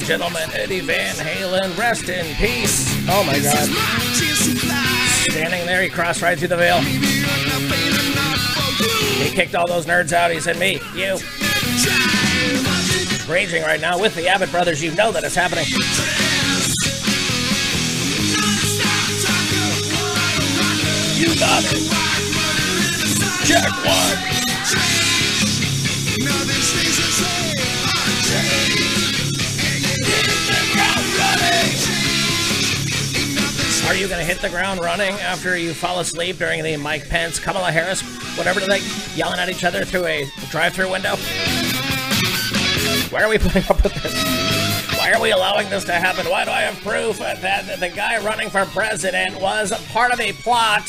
gentlemen, Eddie Van Halen, rest in peace. Oh my god. Standing there, he crossed right through the veil. He kicked all those nerds out. He said, Me, you. Raging right now with the Abbott brothers. You know that it's happening. You got it. Check one. Are you going to hit the ground running after you fall asleep during the Mike Pence, Kamala Harris, whatever they yelling at each other through a drive-through window? Why are we putting up with this? Why are we allowing this to happen? Why do I have proof that the guy running for president was part of a plot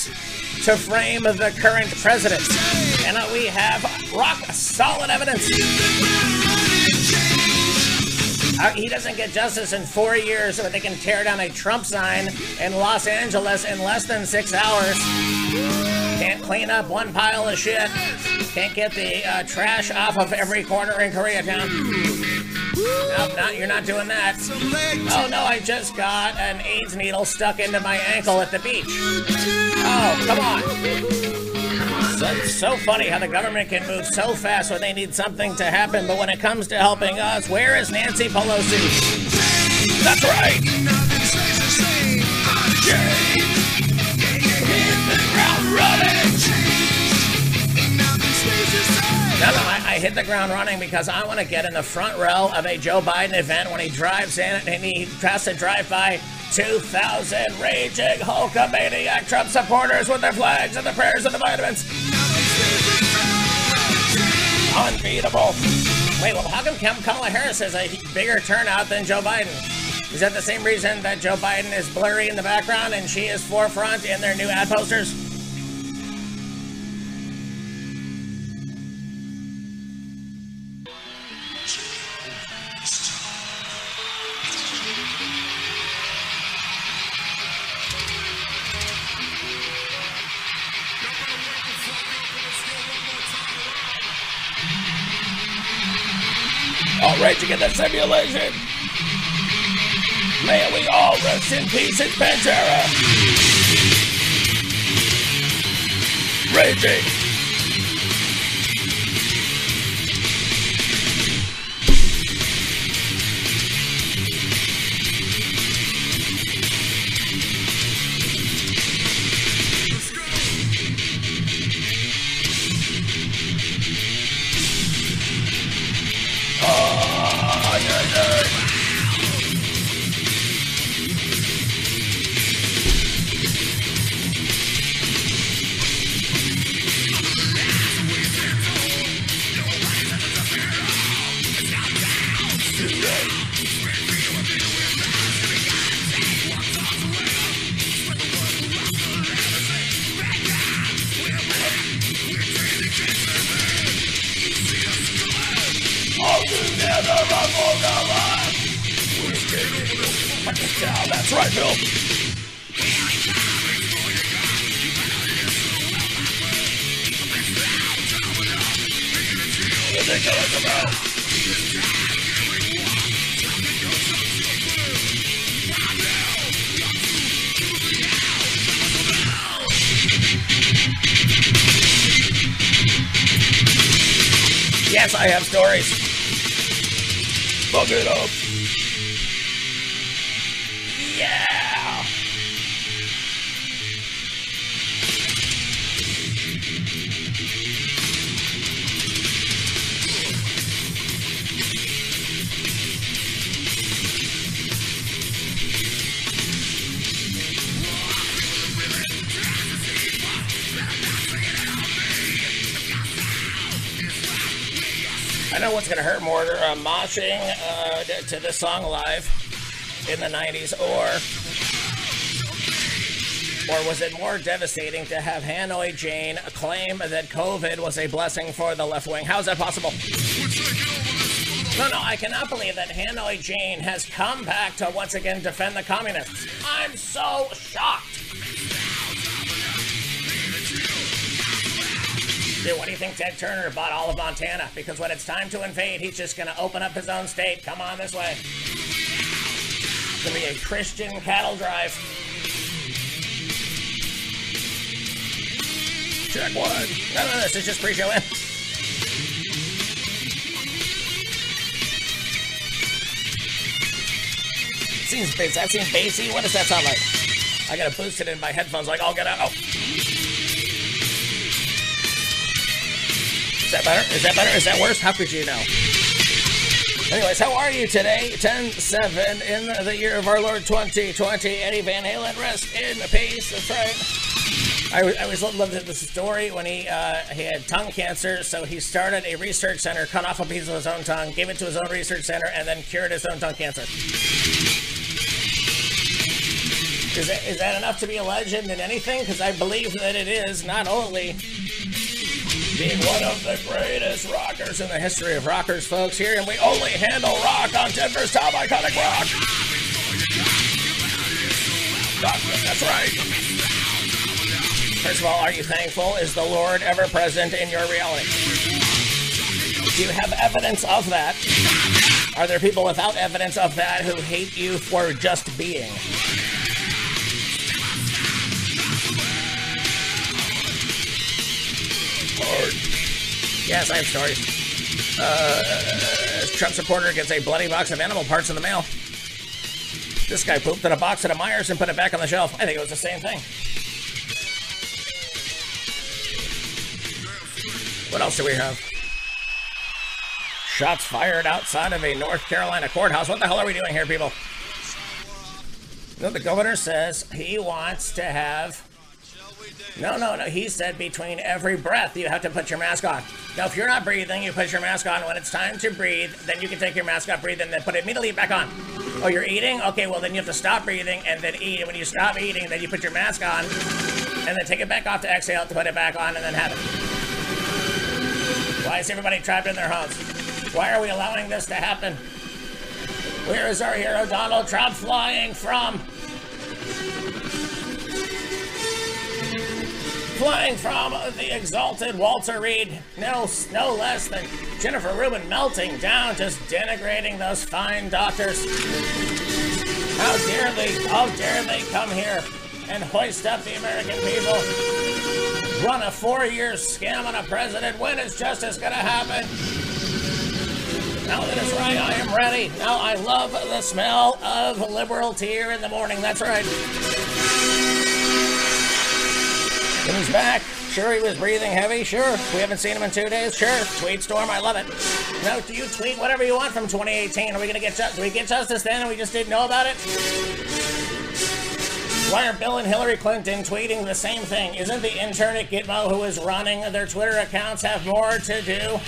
to frame the current president? And we have rock solid evidence. He doesn't get justice in four years that they can tear down a Trump sign in Los Angeles in less than six hours. Can't clean up one pile of shit. Can't get the uh, trash off of every corner in Koreatown. Nope, not, you're not doing that. Oh no, I just got an AIDS needle stuck into my ankle at the beach. Oh, come on. It's so funny how the government can move so fast when they need something to happen, but when it comes to helping us, where is Nancy Pelosi? That's right. No, no, I, I hit the ground running because I want to get in the front row of a Joe Biden event when he drives in and he has to drive by 2,000 raging Hulkamaniac Trump supporters with their flags and the prayers and the vitamins. Unbeatable. Wait, well, how come Kamala Harris has a bigger turnout than Joe Biden? Is that the same reason that Joe Biden is blurry in the background and she is forefront in their new ad posters? You get the simulation. May we all rest in peace in Pantera. Raging. It up. Know what's gonna hurt more: uh, moshing uh, to this song live in the '90s, or or was it more devastating to have Hanoi Jane claim that COVID was a blessing for the left wing? How is that possible? No, no, I cannot believe that Hanoi Jane has come back to once again defend the communists. I'm so shocked. What do you think Ted Turner bought all of Montana? Because when it's time to invade, he's just gonna open up his own state. Come on this way. It's gonna be a Christian cattle drive. Check one. No, no, this is just pre-show in. Bass. That seems bassy. What does that sound like? I gotta boost it in my headphones. Like, I'll get out. Oh. Is that better? Is that better? Is that worse? How could you know? Anyways, how are you today? 10-7 in the year of our Lord 2020. Eddie Van Halen, rest in peace. That's right. I, I always loved this story when he uh, he had tongue cancer, so he started a research center, cut off a piece of his own tongue, gave it to his own research center, and then cured his own tongue cancer. Is that, is that enough to be a legend in anything? Because I believe that it is, not only being one of the greatest rockers in the history of rockers, folks, here, and we only handle rock on Denver's top iconic rock. That's right. First of all, are you thankful? Is the Lord ever present in your reality? Do you have evidence of that? Are there people without evidence of that who hate you for just being? Yes, I have stories. Uh, Trump supporter gets a bloody box of animal parts in the mail. This guy pooped in a box at a Meijers and put it back on the shelf. I think it was the same thing. What else do we have? Shots fired outside of a North Carolina courthouse. What the hell are we doing here, people? No, the governor says he wants to have no, no, no. He said between every breath you have to put your mask on. Now, if you're not breathing, you put your mask on. When it's time to breathe, then you can take your mask off, breathe, and then put it immediately back on. Oh, you're eating? Okay, well, then you have to stop breathing and then eat. And when you stop eating, then you put your mask on and then take it back off to exhale to put it back on and then have it. Why is everybody trapped in their homes? Why are we allowing this to happen? Where is our hero Donald Trump flying from? Flying from the exalted Walter Reed, no, no less than Jennifer Rubin melting down, just denigrating those fine doctors. How dare they, how dare they come here and hoist up the American people? Run a four-year scam on a president. When is justice gonna happen? Now that is right, I am ready. Now I love the smell of liberal tear in the morning. That's right. He's back. Sure, he was breathing heavy. Sure. We haven't seen him in two days. Sure. Tweet storm. I love it. No, do you tweet whatever you want from 2018? Are we gonna get do we get justice then and we just didn't know about it? Why are Bill and Hillary Clinton tweeting the same thing? Isn't the intern at Gitmo who is running their Twitter accounts have more to do?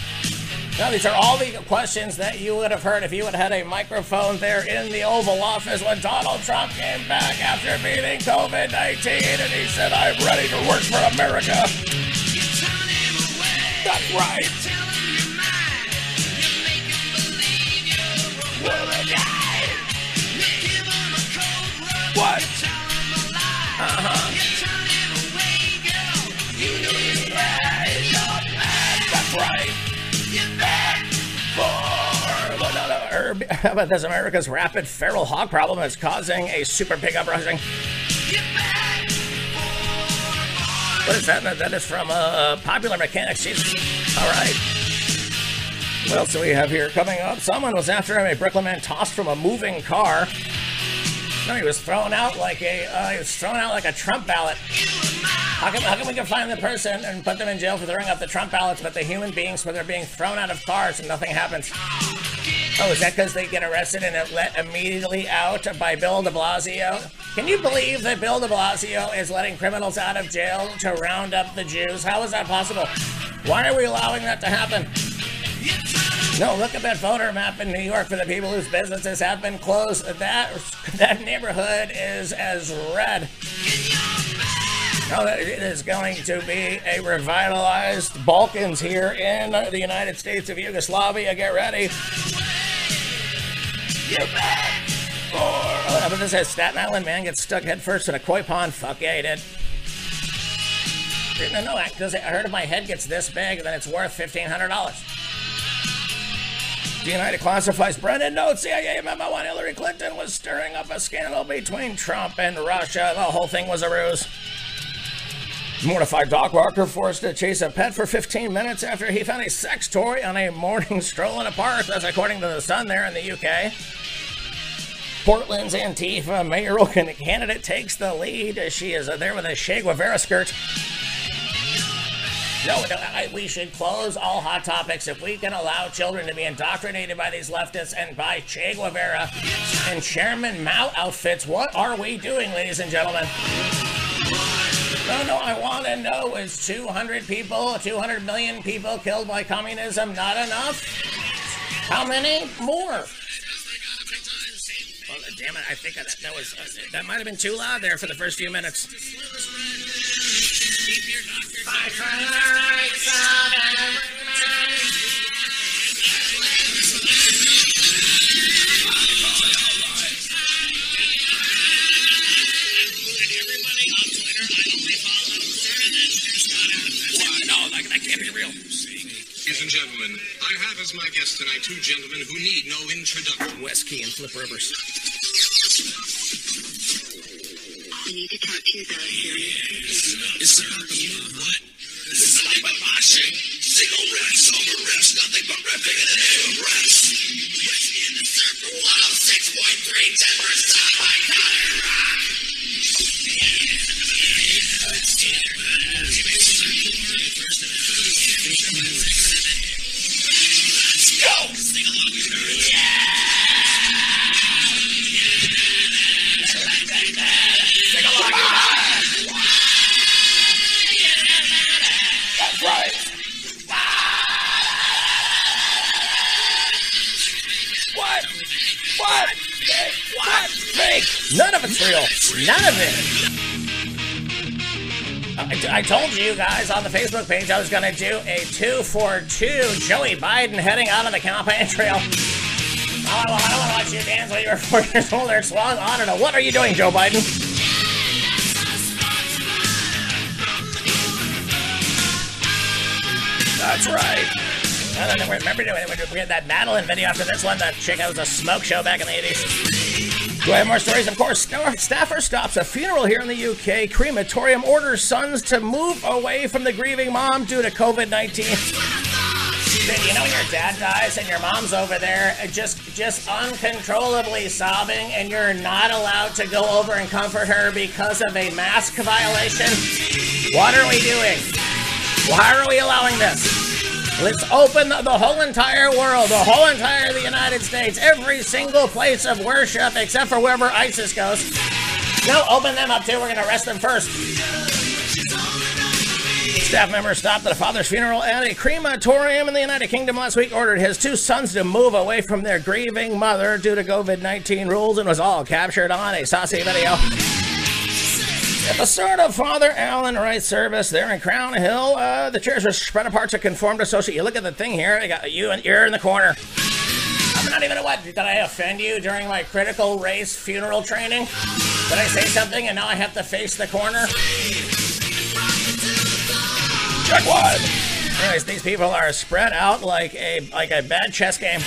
Now, these are all the questions that you would have heard if you had had a microphone there in the Oval Office when Donald Trump came back after beating COVID 19 and he said, I'm ready to work for America. That's right. How about this? America's rapid feral hog problem is causing a super pig uprising. What is that? That is from uh, Popular Mechanics. All right. What else do we have here coming up? Someone was after him. A Brooklyn man tossed from a moving car. No, he was thrown out like a uh, he was thrown out like a Trump ballot. How come, how come we can find the person and put them in jail for throwing out the Trump ballots, but the human beings where they're being thrown out of cars and nothing happens? Oh, is that because they get arrested and let immediately out by Bill de Blasio? Can you believe that Bill de Blasio is letting criminals out of jail to round up the Jews? How is that possible? Why are we allowing that to happen? No, look at that voter map in New York for the people whose businesses have been closed. That that neighborhood is as red. No, it is going to be a revitalized Balkans here in the United States of Yugoslavia. Get ready. Get back. Oh, but this says Staten Island man gets stuck headfirst in a koi pond. Fuck yeah, he did. No, no, because I heard if my head gets this big, then it's worth fifteen hundred dollars. The United classifies Brennan notes CIA memo on Hillary Clinton was stirring up a scandal between Trump and Russia. The whole thing was a ruse. Mortified dog walker forced to chase a pet for 15 minutes after he found a sex toy on a morning stroll in a park. That's according to the Sun there in the UK. Portland's Antifa mayoral candidate takes the lead. She is there with a Che Guevara skirt. No, no I, we should close all hot topics if we can allow children to be indoctrinated by these leftists and by Che Guevara and Chairman Mao outfits. What are we doing, ladies and gentlemen? No, no, I want to know is 200 people, 200 million people killed by communism not enough? How many more? Well, damn it, I think that, that was, uh, that might have been too loud there for the first few minutes. For the and gentlemen, I have as my guests tonight two gentlemen who need no introduction. Wes Key and Flip Rivers. I need to talk to you about it, Is there what? This is like my moshing. Single riffs over riffs, nothing but riffing in the name of riffs. Whiskey in the circle, 106.3 Denver Sun, my Connor It's real. None of it. I, I told you guys on the Facebook page I was going to do a two for two Joey Biden heading out on the campaign trail. I don't want to watch you dance when you were four years old or swung. I don't know. What are you doing, Joe Biden? That's right. I don't know, remember? We had that Madeline video after this one, that chick that was a smoke show back in the 80s. Do I have more stories? Of course. Staffer stops a funeral here in the UK. Crematorium orders sons to move away from the grieving mom due to COVID 19. You know your dad dies and your mom's over there uh, just just uncontrollably sobbing and you're not allowed to go over and comfort her because of a mask violation? What are we doing? Why are we allowing this? Let's open the, whole entire world, the whole entire the United States, every single place of worship except for wherever ISIS goes. No, open them up too. We're gonna arrest them first. Staff member stopped at a father's funeral at a crematorium in the United Kingdom last week, ordered his two sons to move away from their grieving mother due to COVID 19 rules, and was all captured on a saucy video. The start of Father Allen Wright's service there in Crown Hill, uh, the chairs were spread apart to conform to social. You look at the thing here, I got you and you're in the corner. I'm not even a what? Did I offend you during my critical race funeral training? Did I say something and now I have to face the corner? Check one. Anyways, these people are spread out like a like a bad chess game.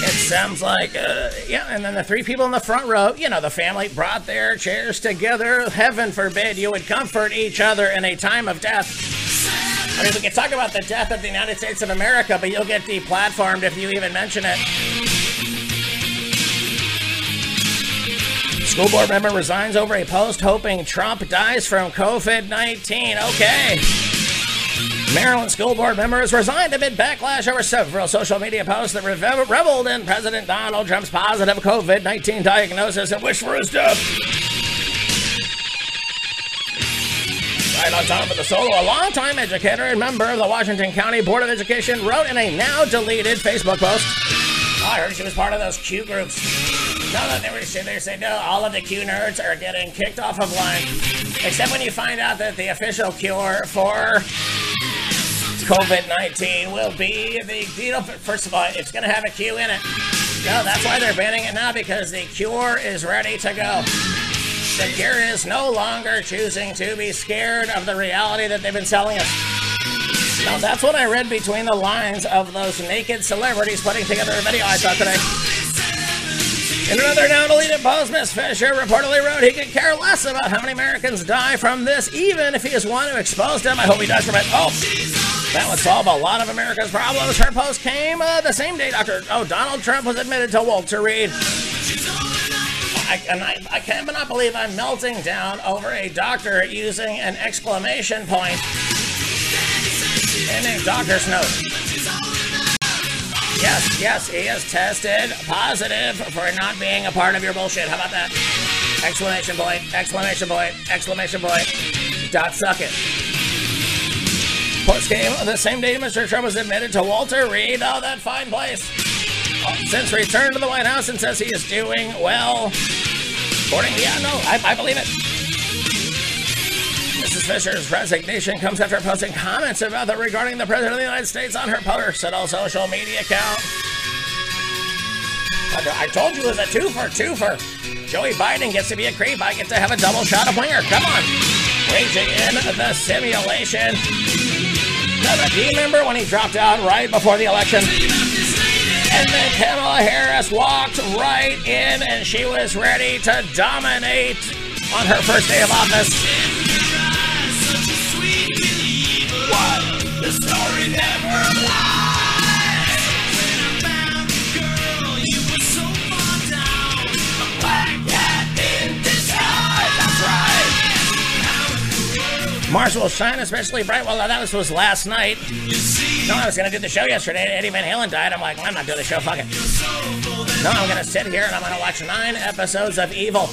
It sounds like, uh, yeah, and then the three people in the front row, you know, the family brought their chairs together. Heaven forbid you would comfort each other in a time of death. I mean, we can talk about the death of the United States of America, but you'll get deplatformed if you even mention it. School board member resigns over a post hoping Trump dies from COVID 19. Okay. Maryland school board member has resigned amid backlash over several social media posts that revel- reveled in President Donald Trump's positive COVID 19 diagnosis and wish for his death. Right on top of the solo, a longtime educator and member of the Washington County Board of Education wrote in a now deleted Facebook post. I heard she was part of those Q groups. No, no, they were they say no. All of the Q nerds are getting kicked off of line, except when you find out that the official cure for COVID 19 will be the, you know, first of all, it's going to have a Q in it. No, that's why they're banning it now because the cure is ready to go. The cure is no longer choosing to be scared of the reality that they've been selling us. Now, that's what I read between the lines of those naked celebrities putting together a video I saw today. In another now deleted post, Miss Fisher reportedly wrote he could care less about how many Americans die from this, even if he is one who exposed them. I hope he dies from it. Oh, that would solve a lot of America's problems. Her post came uh, the same day Dr. Oh, Donald Trump was admitted to Walter Reed. I, and I, I cannot believe I'm melting down over a doctor using an exclamation point in a doctor's note. Yes, yes, he is tested positive for not being a part of your bullshit. How about that? Exclamation point, exclamation point, exclamation point. Dot suck it. Game the same day Mr. Trump was admitted to Walter Reed. Oh, that fine place. Since returned to the White House and says he is doing well. According, yeah, no, I, I believe it. Mrs. Fisher's resignation comes after posting comments about the regarding the President of the United States on her personal social media account. I told you it was a two for two for. Joey Biden gets to be a creep. I get to have a double shot of winger. Come on. Raging in the simulation. Do you remember when he dropped out right before the election? And then Kamala Harris walked right in and she was ready to dominate on her first day of office. What? The story never Mars will shine especially bright. Well, that was, was last night. No, I was gonna do the show yesterday. Eddie Van Halen died. I'm like, I'm not doing the show. Fuck it. No, I'm gonna sit here and I'm gonna watch nine episodes of Evil.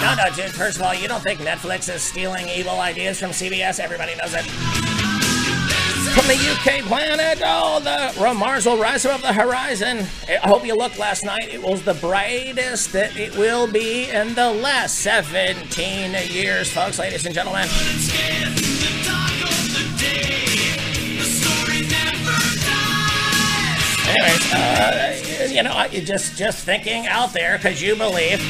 No, no, dude. First of all, you don't think Netflix is stealing evil ideas from CBS? Everybody knows it. From the UK planet, oh, the Mars will rise above the horizon. I hope you looked last night. It was the brightest that it will be in the last 17 years, folks, ladies and gentlemen. Anyways, uh, you know, just just thinking out there because you believe.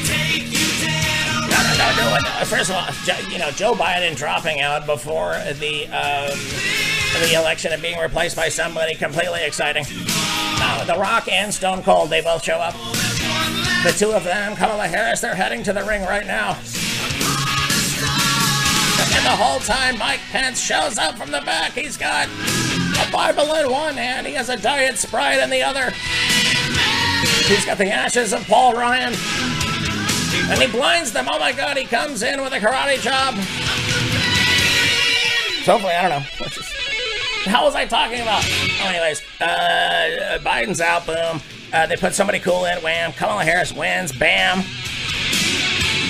No, no, no, no, no. First of all, you know, Joe Biden dropping out before the um, the election and being replaced by somebody completely exciting. The Rock and Stone Cold, they both show up. The two of them, Kamala Harris, they're heading to the ring right now. And the whole time, Mike Pence shows up from the back. He's got a Bible in one hand, he has a Diet Sprite in the other. He's got the ashes of Paul Ryan. And he blinds them. Oh my god, he comes in with a karate chop. So hopefully, I don't know. How was I talking about? Oh, anyways, uh, Biden's out, boom. Uh, they put somebody cool in, wham. Kamala Harris wins, bam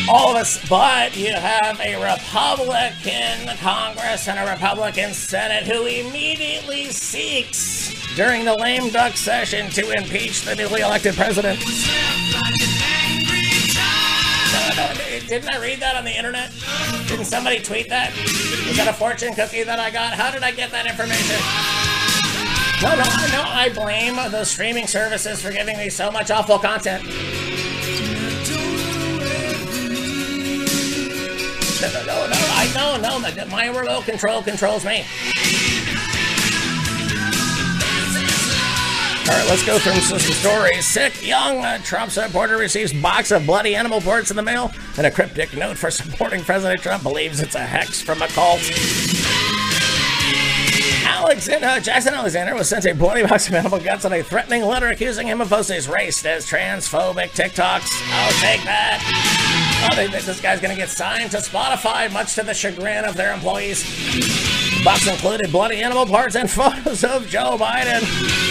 all of us, but you have a Republican Congress and a Republican Senate who immediately seeks during the lame duck session to impeach the newly elected president. Didn't I read that on the internet? Didn't somebody tweet that? Was that a fortune cookie that I got? How did I get that information? No, no, no, I blame the streaming services for giving me so much awful content. No, no, no, no, I know, no, my remote control controls me. All right, let's go through some stories. Sick young uh, Trump supporter receives box of bloody animal parts in the mail, and a cryptic note for supporting President Trump believes it's a hex from a cult. Alexander, uh, Jackson Alexander was sent a bloody box of animal guts and a threatening letter accusing him of posting race as transphobic TikToks. I'll take that. Oh, they, this guy's gonna get signed to Spotify, much to the chagrin of their employees. Box included bloody animal parts and photos of Joe Biden.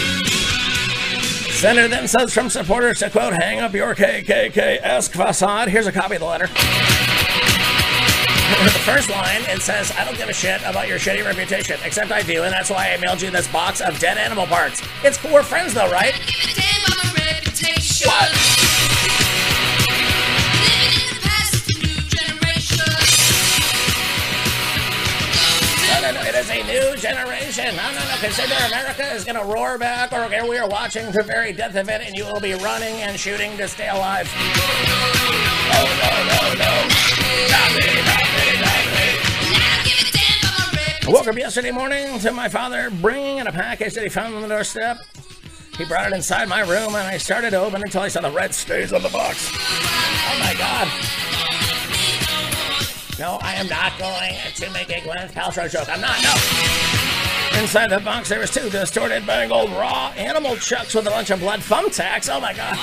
Senator then says from supporters to quote, hang up your KKK-esque facade. Here's a copy of the letter. the first line, it says, I don't give a shit about your shitty reputation, except I do, and that's why I mailed you this box of dead animal parts. It's we're friends though, right? Generation. No, no, no. Consider America is going to roar back, or we are watching the very death of it, and you will be running and shooting to stay alive. Oh, no, no, no. Not me, not me, not me. Whoa, Woke up yesterday morning to my father bringing in a package that he found on the doorstep. He brought it inside my room and I started to open until I saw the red stains on the box. Oh my god. No, I am not going to make a Gwyneth Paltrow joke. I'm not, no. Inside the box, there was two distorted, mangled, raw animal chucks with a bunch of blood thumbtacks. Oh my god.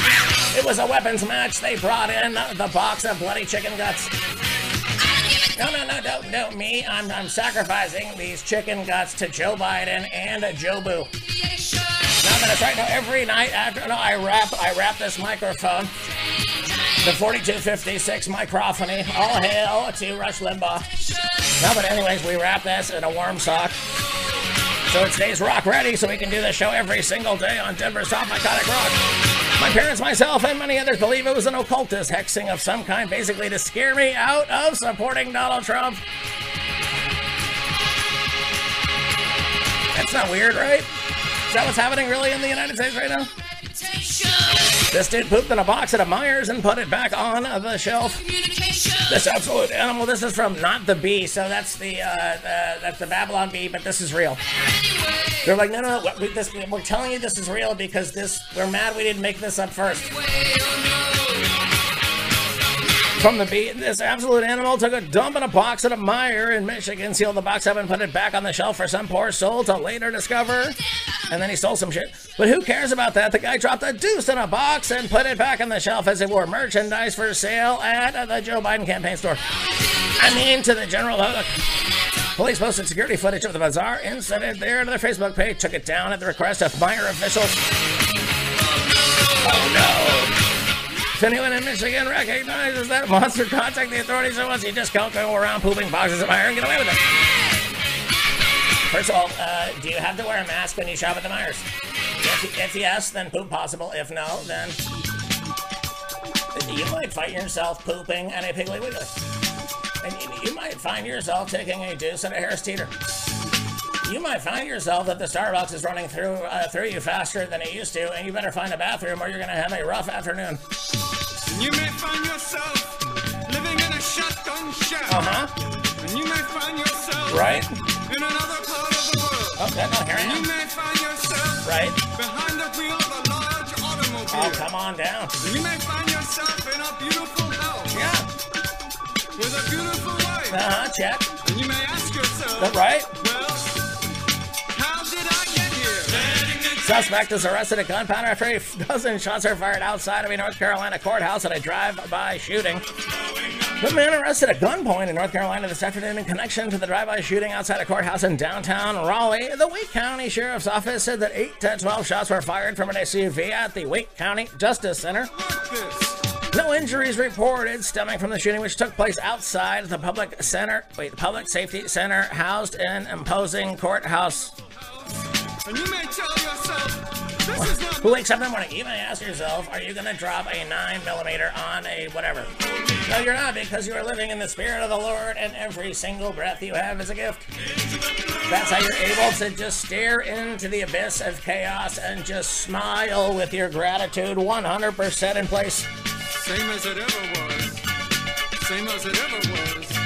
It was a weapons match. They brought in the box of bloody chicken guts. No, no, no, no, no, me. I'm, I'm sacrificing these chicken guts to Joe Biden and Joe Boo. No, that's right. No, every night after, no, I wrap, I wrap this microphone. The 4256 microphony. All hail to Rush Limbaugh. No, but anyways, we wrap this in a warm sock. So it stays rock ready so we can do the show every single day on Denver's Top Iconic Rock. My parents, myself, and many others believe it was an occultist hexing of some kind, basically to scare me out of supporting Donald Trump. That's not weird, right? Is that what's happening really in the United States right now? This dude pooped in a box at a Meijers and put it back on the shelf. This absolute animal. This is from not the bee, so that's the, uh, the that's the Babylon bee, but this is real. They're like, no, no, no we, this, we're telling you this is real because this we're mad we didn't make this up first. From the bee, this absolute animal took a dump in a box at a Meijer in Michigan, sealed the box up and put it back on the shelf for some poor soul to later discover. And then he stole some shit. But who cares about that? The guy dropped a deuce in a box and put it back on the shelf as it were merchandise for sale at the Joe Biden campaign store. I mean, to the general public. Police posted security footage of the bizarre incident there to their Facebook page, took it down at the request of Meijer officials. Oh no. If anyone in Michigan recognizes that monster, contact the authorities at once. You just can't go around pooping boxes of iron and get away with it. First of all, uh, do you have to wear a mask when you shop at the Meijers? If, if yes, then poop possible. If no, then you might find yourself pooping at a Piggly Wiggly. And you, you might find yourself taking a deuce at a Harris Teeter. You might find yourself that the Starbucks is running through uh, through you faster than it used to, and you better find a bathroom or you're going to have a rough afternoon. You may find yourself living in a shotgun shack. Uh huh. And you may find yourself Right? In another part of the world. Okay, no, here I you may find yourself Right? behind the wheel of a large automobile. Oh, come on down. You may find yourself in a beautiful house Yeah. with a beautiful wife. Uh huh. Check. And you may ask yourself, That right? well, how did I get here? Suspect is arrested at gunpowder after a dozen shots are fired outside of a North Carolina courthouse at a drive-by shooting. The man arrested at gunpoint in North Carolina this afternoon in connection to the drive-by shooting outside a courthouse in downtown Raleigh. The Wake County Sheriff's Office said that 8 to 12 shots were fired from an SUV at the Wake County Justice Center. No injuries reported stemming from the shooting, which took place outside the public center, wait, the Public Safety Center, housed in imposing courthouse And you may tell yourself, Who wakes up in the morning? May ask yourself, are you going to drop a 9 millimeter on a whatever? No, you're not, because you are living in the Spirit of the Lord, and every single breath you have is a gift. That's how you're able to just stare into the abyss of chaos and just smile with your gratitude 100% in place. same as it ever was. Same as it ever was.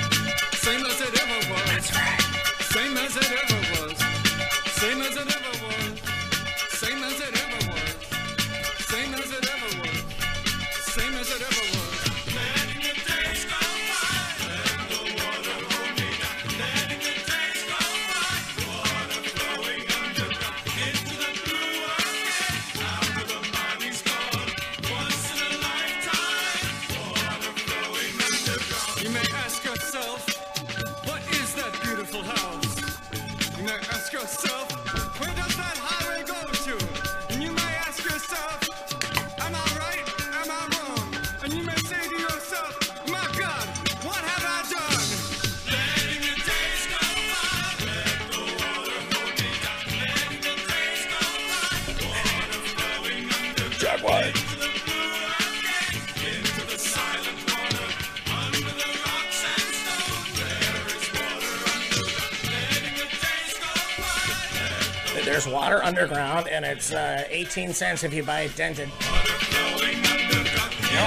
There's water underground, and it's uh, 18 cents if you buy it dented. No,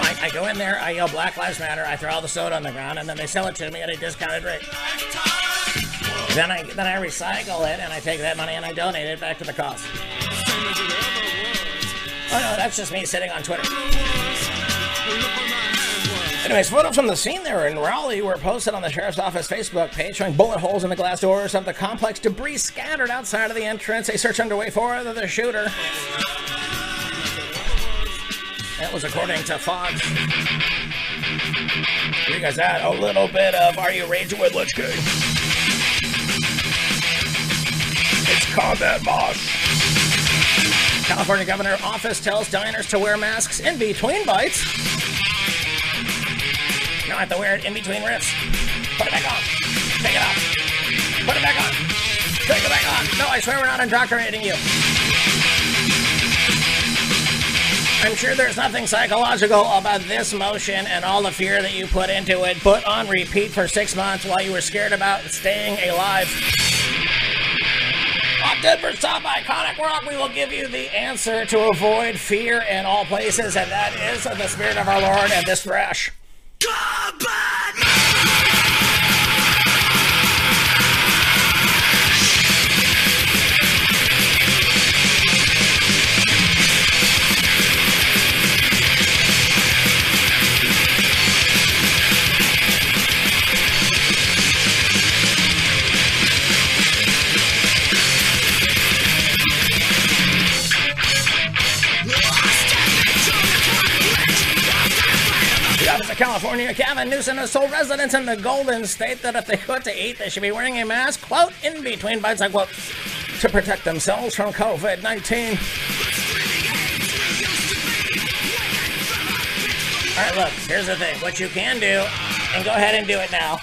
I, I go in there, I yell Black Lives Matter, I throw all the soda on the ground, and then they sell it to me at a discounted rate. Then I then I recycle it and I take that money and I donate it back to the cause. Oh no, that's just me sitting on Twitter. Anyways, photos from the scene there in Raleigh were posted on the sheriff's office Facebook page showing bullet holes in the glass doors of the complex, debris scattered outside of the entrance. A search underway for the, the shooter. That was according to Fox. You guys had a little bit of Are You Raging with Lich King? It's Combat Mosh. California Governor Office tells diners to wear masks in between bites. You don't have to wear it in between riffs. Put it back on. Take it off. Put it back on. Take it back on. No, I swear we're not indoctrinating you. I'm sure there's nothing psychological about this motion and all the fear that you put into it, put on repeat for six months while you were scared about staying alive. Denver's top iconic rock, we will give you the answer to avoid fear in all places, and that is the Spirit of our Lord and this thrash. California, Gavin Newsom has told residents in the Golden State that if they go to eat, they should be wearing a mask, quote, in between bites, unquote, to protect themselves from COVID 19. All right, look, here's the thing. What you can do, and go ahead and do it now.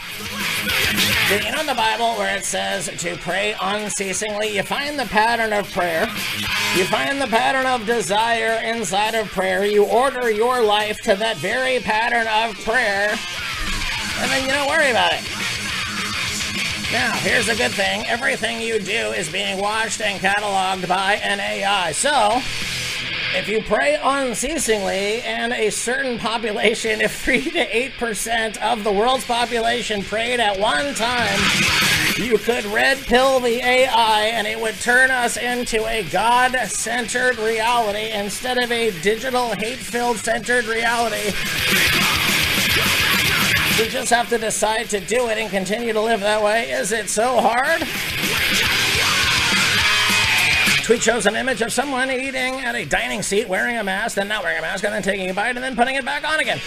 You know in the Bible where it says to pray unceasingly? You find the pattern of prayer. You find the pattern of desire inside of prayer. You order your life to that very pattern of prayer. And then you don't worry about it. Now, here's the good thing everything you do is being watched and cataloged by an AI. So, if you pray unceasingly and a certain population, if 3 to 8% of the world's population prayed at one time, you could red pill the AI and it would turn us into a God centered reality instead of a digital hate filled centered reality. We just have to decide to do it and continue to live that way. Is it so hard? Tweet shows an image of someone eating at a dining seat wearing a mask, then not wearing a mask, and then taking a bite and then putting it back on again.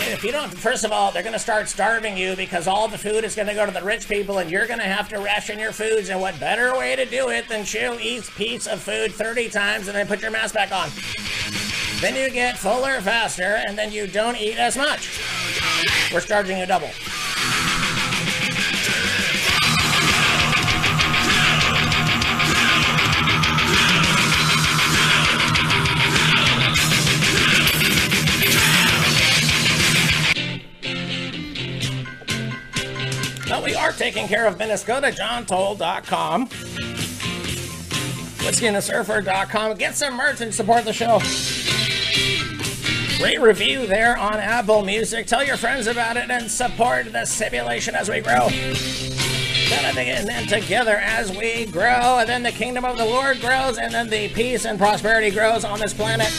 If you don't, first of all, they're going to start starving you because all the food is going to go to the rich people and you're going to have to ration your foods. And what better way to do it than chew each piece of food 30 times and then put your mask back on? Then you get fuller faster and then you don't eat as much. We're charging you double. Are taking care of business. Go to johntoll.com. WhiskeyandtheSurfer.com. Get some merch and support the show. Rate review there on Apple Music. Tell your friends about it and support the simulation as we grow. And then together as we grow, and then the kingdom of the Lord grows, and then the peace and prosperity grows on this planet.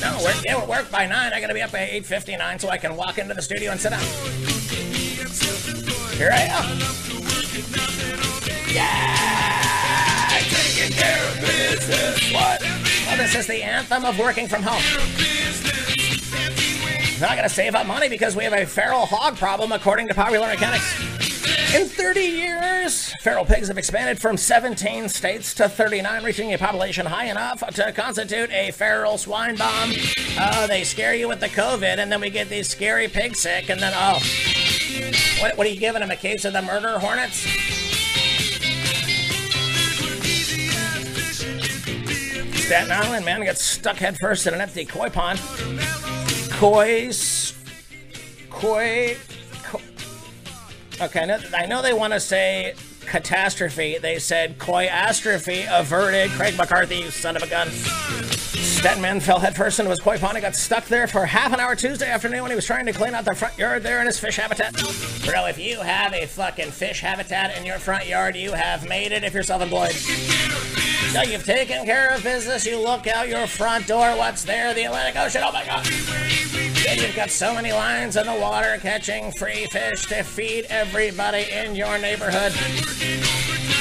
No, we're, yeah, we're work by nine. I gotta be up fifty nine so I can walk into the studio and sit down. Here I am. Yeah, taking care of business. What? Well, this is the anthem of working from home. Now I gotta save up money because we have a feral hog problem, according to popular mechanics. In 30 years, feral pigs have expanded from 17 states to 39, reaching a population high enough to constitute a feral swine bomb. Oh, they scare you with the COVID, and then we get these scary pigs sick, and then, oh. What, what are you giving them? A case of the murder hornets? Staten Island man gets stuck headfirst in an empty koi pond. Koi. koi. Okay, I know, I know they want to say catastrophe. They said koi-astrophe averted. Craig McCarthy, you son of a gun. Stedman fell headfirst into his koi pond and got stuck there for half an hour Tuesday afternoon when he was trying to clean out the front yard there in his fish habitat. Bro, if you have a fucking fish habitat in your front yard, you have made it if you're self-employed. So you've taken care of business, you look out your front door, what's there? The Atlantic Ocean, oh my god. And you've got so many lines in the water catching free fish to feed everybody in your neighborhood.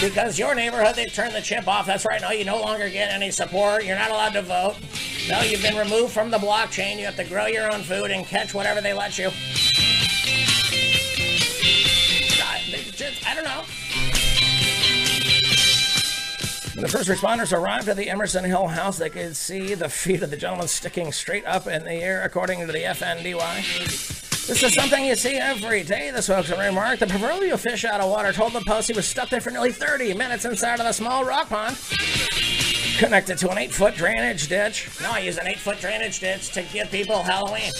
Because your neighborhood, they've turned the chip off. That's right. No, you no longer get any support. You're not allowed to vote. No, you've been removed from the blockchain. You have to grow your own food and catch whatever they let you. I, I don't know. When the first responders arrived at the Emerson Hill house, they could see the feet of the gentleman sticking straight up in the air, according to the FDNY. This is something you see every day, the spokesman remarked. The proverbial fish out of water told the Post he was stuck there for nearly 30 minutes inside of the small rock pond. Connected to an 8 foot drainage ditch. No, I use an 8 foot drainage ditch to give people Halloween.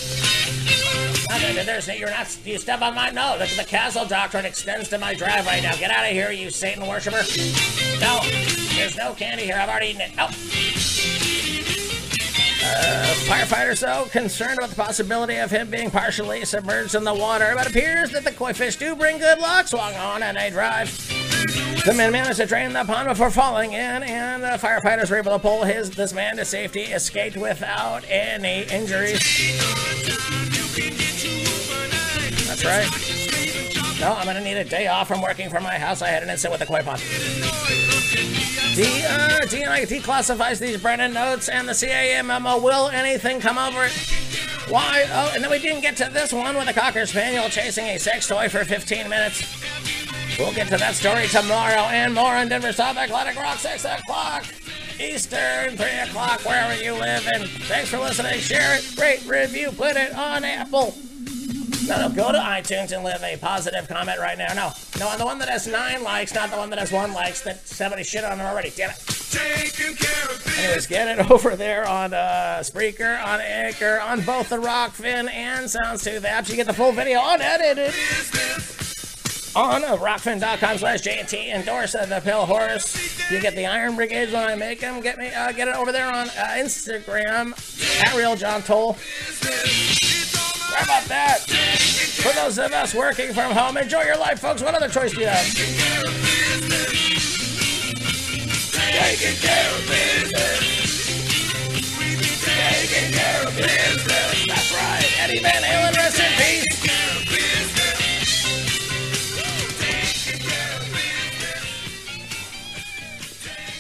There's, you're not, you step on my, no, the, the castle doctrine extends to my driveway now. Get out of here, you Satan worshiper. No, there's no candy here. I've already eaten it. No. Uh, firefighters, though, concerned about the possibility of him being partially submerged in the water, but appears that the koi fish do bring good luck. Swung on and they drive. The man managed to drain the pond before falling in, and the firefighters were able to pull his this man to safety, escaped without any injuries. That's right. No, I'm gonna need a day off from working from my house. I had an incident with the koi pond. D, uh, DNI declassifies these Brennan notes and the CIA memo. Will anything come over it? Why? Oh, and then we didn't get to this one with a Cocker Spaniel chasing a sex toy for 15 minutes. We'll get to that story tomorrow and more on Denver's South Athletic Rock, 6 o'clock Eastern, 3 o'clock, wherever you live. And thanks for listening. Share it, rate, review, put it on Apple. No, no, go to iTunes and leave a positive comment right now. No, no, on the one that has nine likes, not the one that has one likes. That somebody shit on it already. Damn it. Taking care of business. Anyways, get it over there on uh, Spreaker, on Anchor, on both the Rockfin and SoundStooth apps. You get the full video unedited on uh, rockfin.com slash JT. Endorse uh, the Pill Horse. You get the Iron Brigades when I make them. Get me, uh, get it over there on uh, Instagram at Real John Toll. How about that? For those of us working from home, enjoy your life, folks. What other choice do you have? Taking care of business. Taking care of business. That's right. Eddie Van Halen, rest in peace.